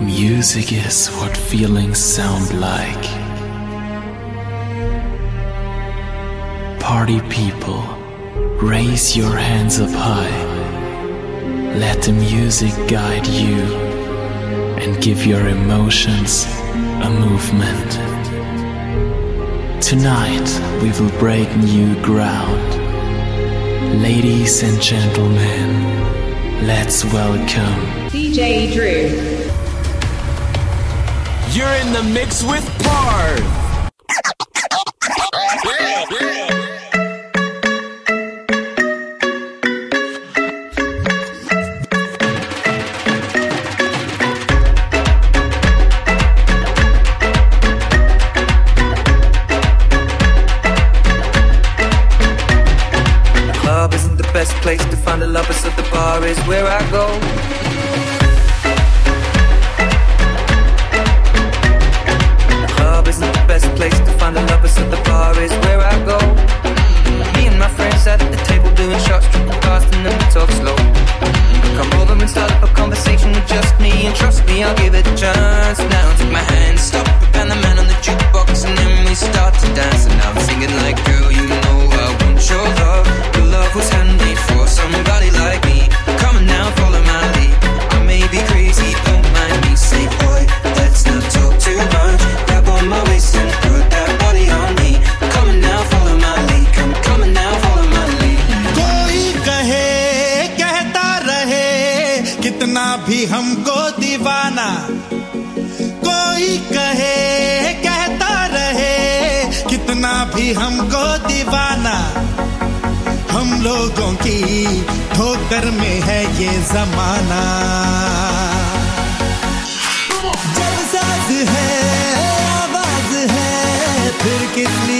Music is what feelings sound like. Party people, raise your hands up high. Let the music guide you and give your emotions a movement. Tonight we will break new ground. Ladies and gentlemen, let's welcome DJ Drew. You're in the mix with Parth. singing like, girl, you know I want your love. लोगों की ठोकर में है ये जमाना। जब साज है आवाज़ है फिर कितनी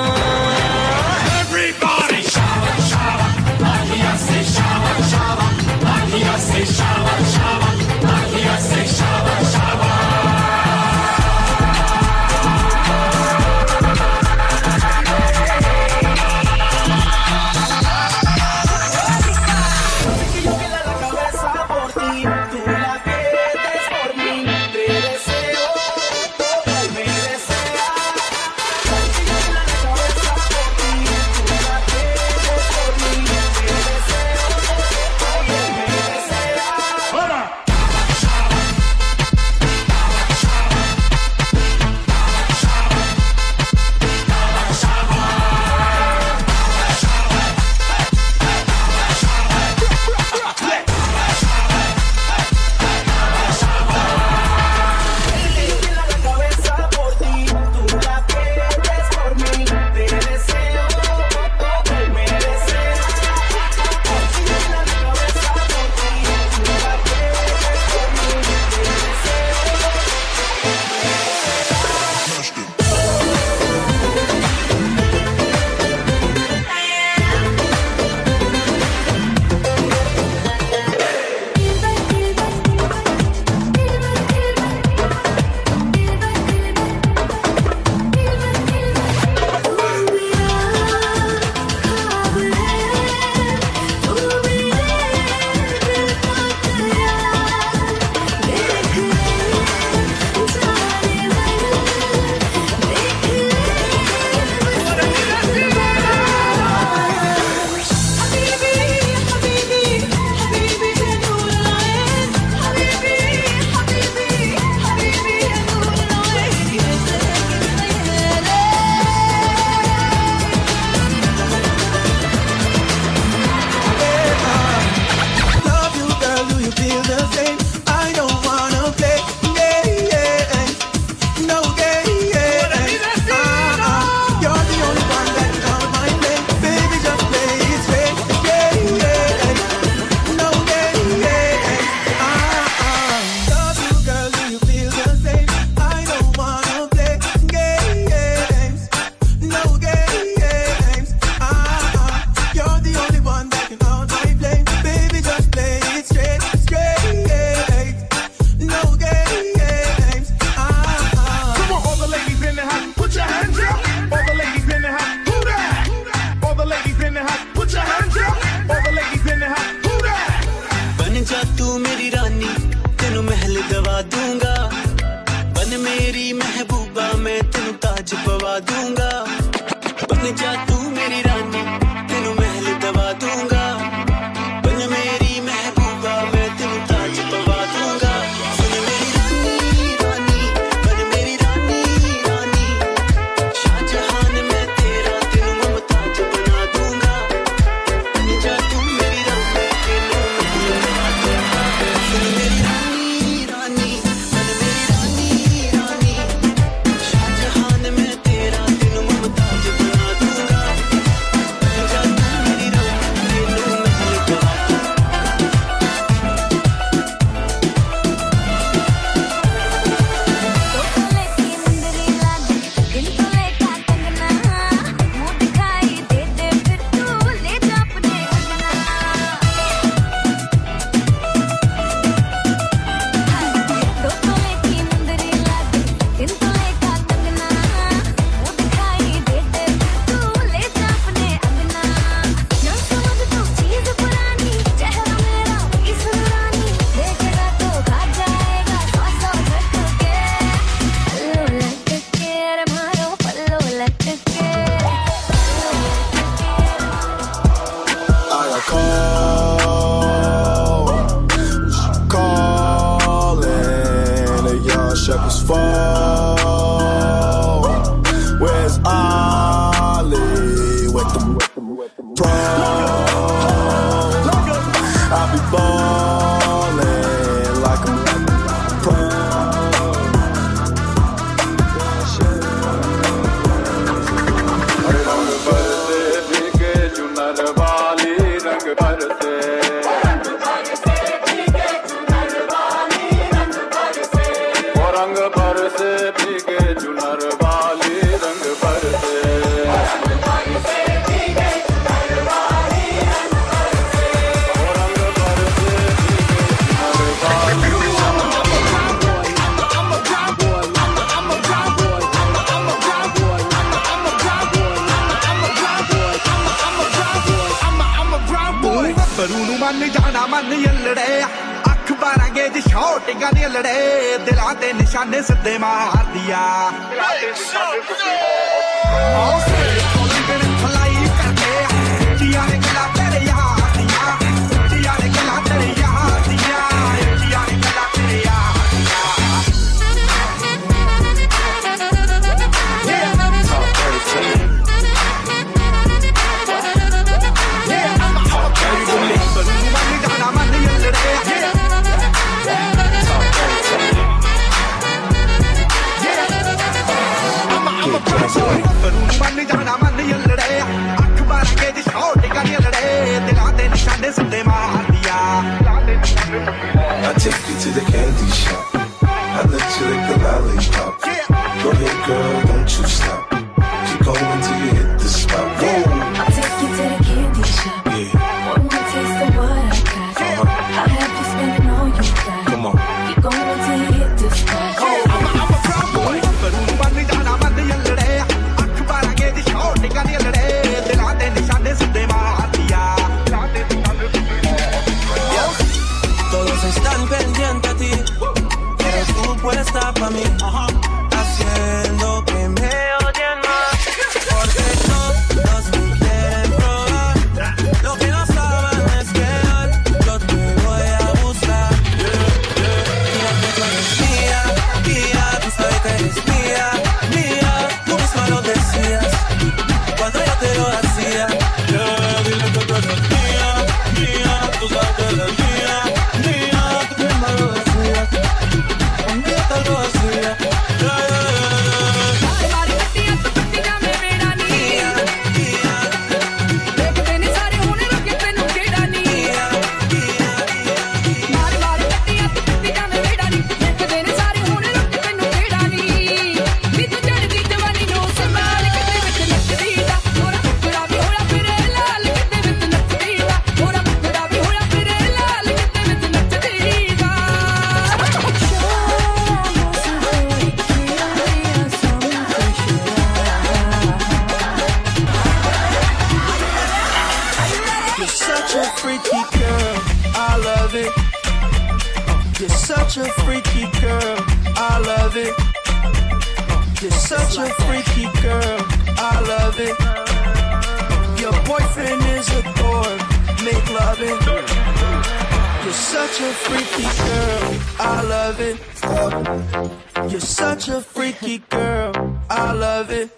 such a freaky girl, I love it. You're such a freaky girl, I love it.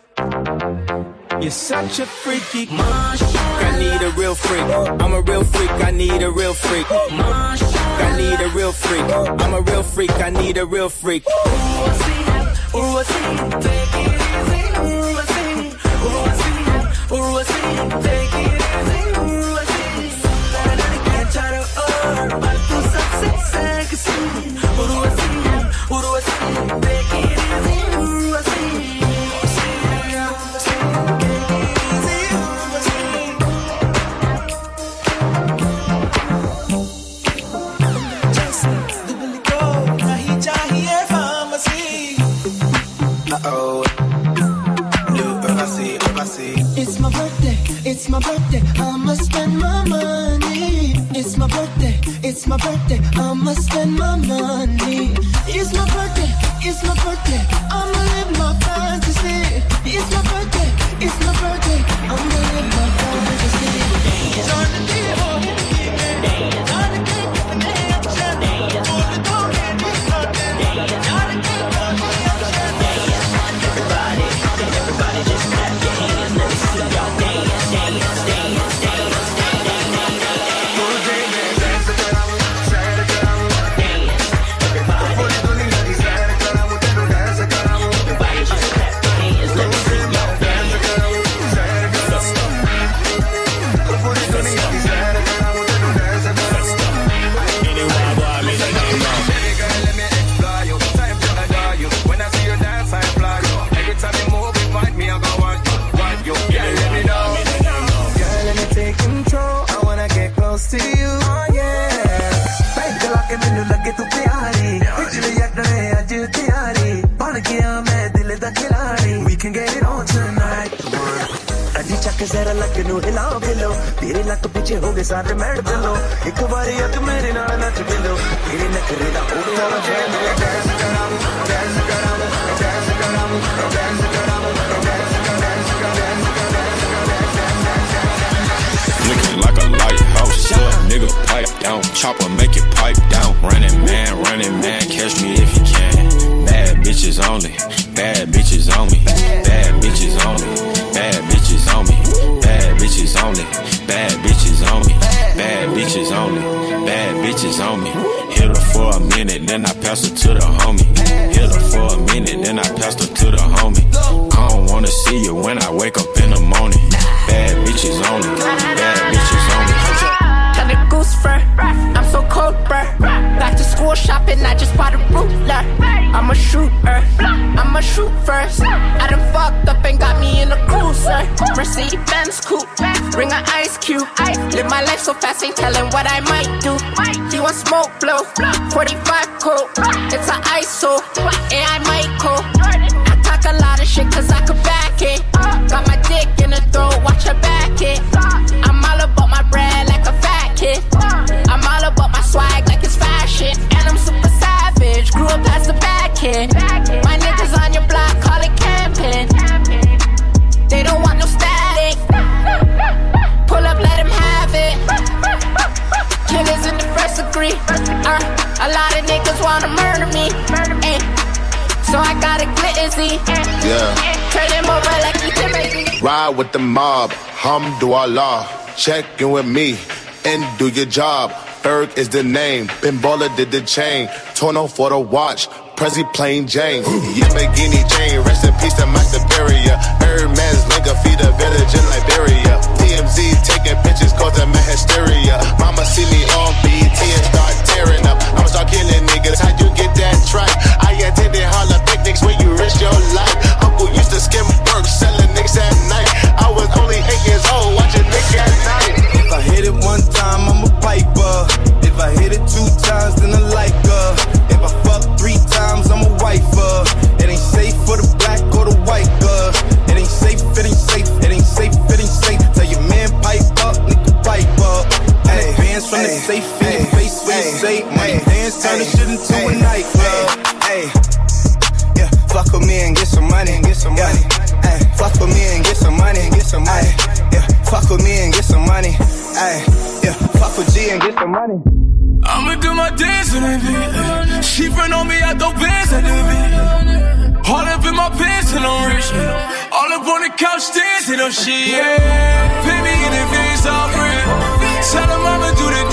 You're such a freaky girl. I need a real freak. I'm a real freak. I need a real freak. I need a real freak. I'm a real freak. I need a real freak. Take it easy. down. Chopper, make it pipe down. Running man, running man, catch me if you can. Bad bitches only, bad bitches on me. Bad bitches only, bad bitches on me. Bad bitches only, bad bitches on me. Bad bitches only, bad bitches on me. Hit her for a minute, then I pass her to the homie. Hit her for a minute, then I pass her to the homie. I don't wanna see you when I wake up in the morning. Bad bitches only, bad I'm so cold, bruh. Back to school shopping, I just bought a ruler. I'm a shooter, I'm a shoot first. I done fucked up and got me in a cruiser. Mercedes Benz coupe, bring an ice cube. Live my life so fast, ain't telling what I might do. He want smoke blow, 45 coat. It's an ISO, and I might go. I talk a lot of shit cause I could back it. Got my dick in the throat, watch her back it. out with the mob. Hamdulillah, check in with me and do your job. Berg is the name. Pinballer did the chain. Torno for the watch. Prezi plain Jane. Yamagini Jane. Rest in peace to my superior. Hermes nigga feed a village in Liberia. TMZ taking pictures causing my hysteria. Mama see me on BT and start tearing up. I'ma start killing niggas. How'd you get that track? I attended Harlem picnics where you risk your life. Uncle used to skim work selling niggas at night. couch dancing on shit. Yeah. Pay me in the advance, I'll bring. Tell them I'ma do the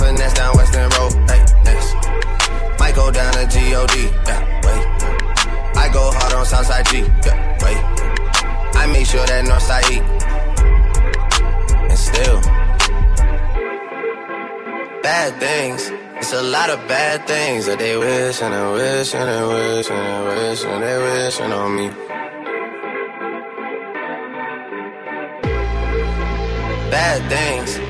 Finesse down Western Road. Hey, next. Might go down to God. Yeah, wait. I go hard on Southside G. Yeah, wait. I make sure that Northside eat. And still, bad things. It's a lot of bad things that they wish and they wish and they wish and they wish and they wishing on me. Bad things.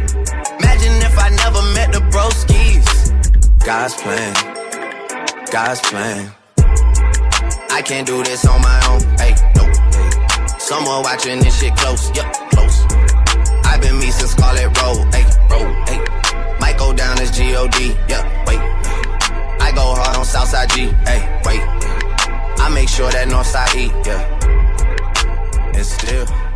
I the broskies. God's plan, God's plan. I can't do this on my own. Hey, no. Someone watching this shit close. Yup, close. I've been me since Scarlet Road. Hey, road. Hey. Might go down as God. Yup, wait. I go hard on Southside G. Hey, wait. I make sure that Northside eat. Yeah. And still.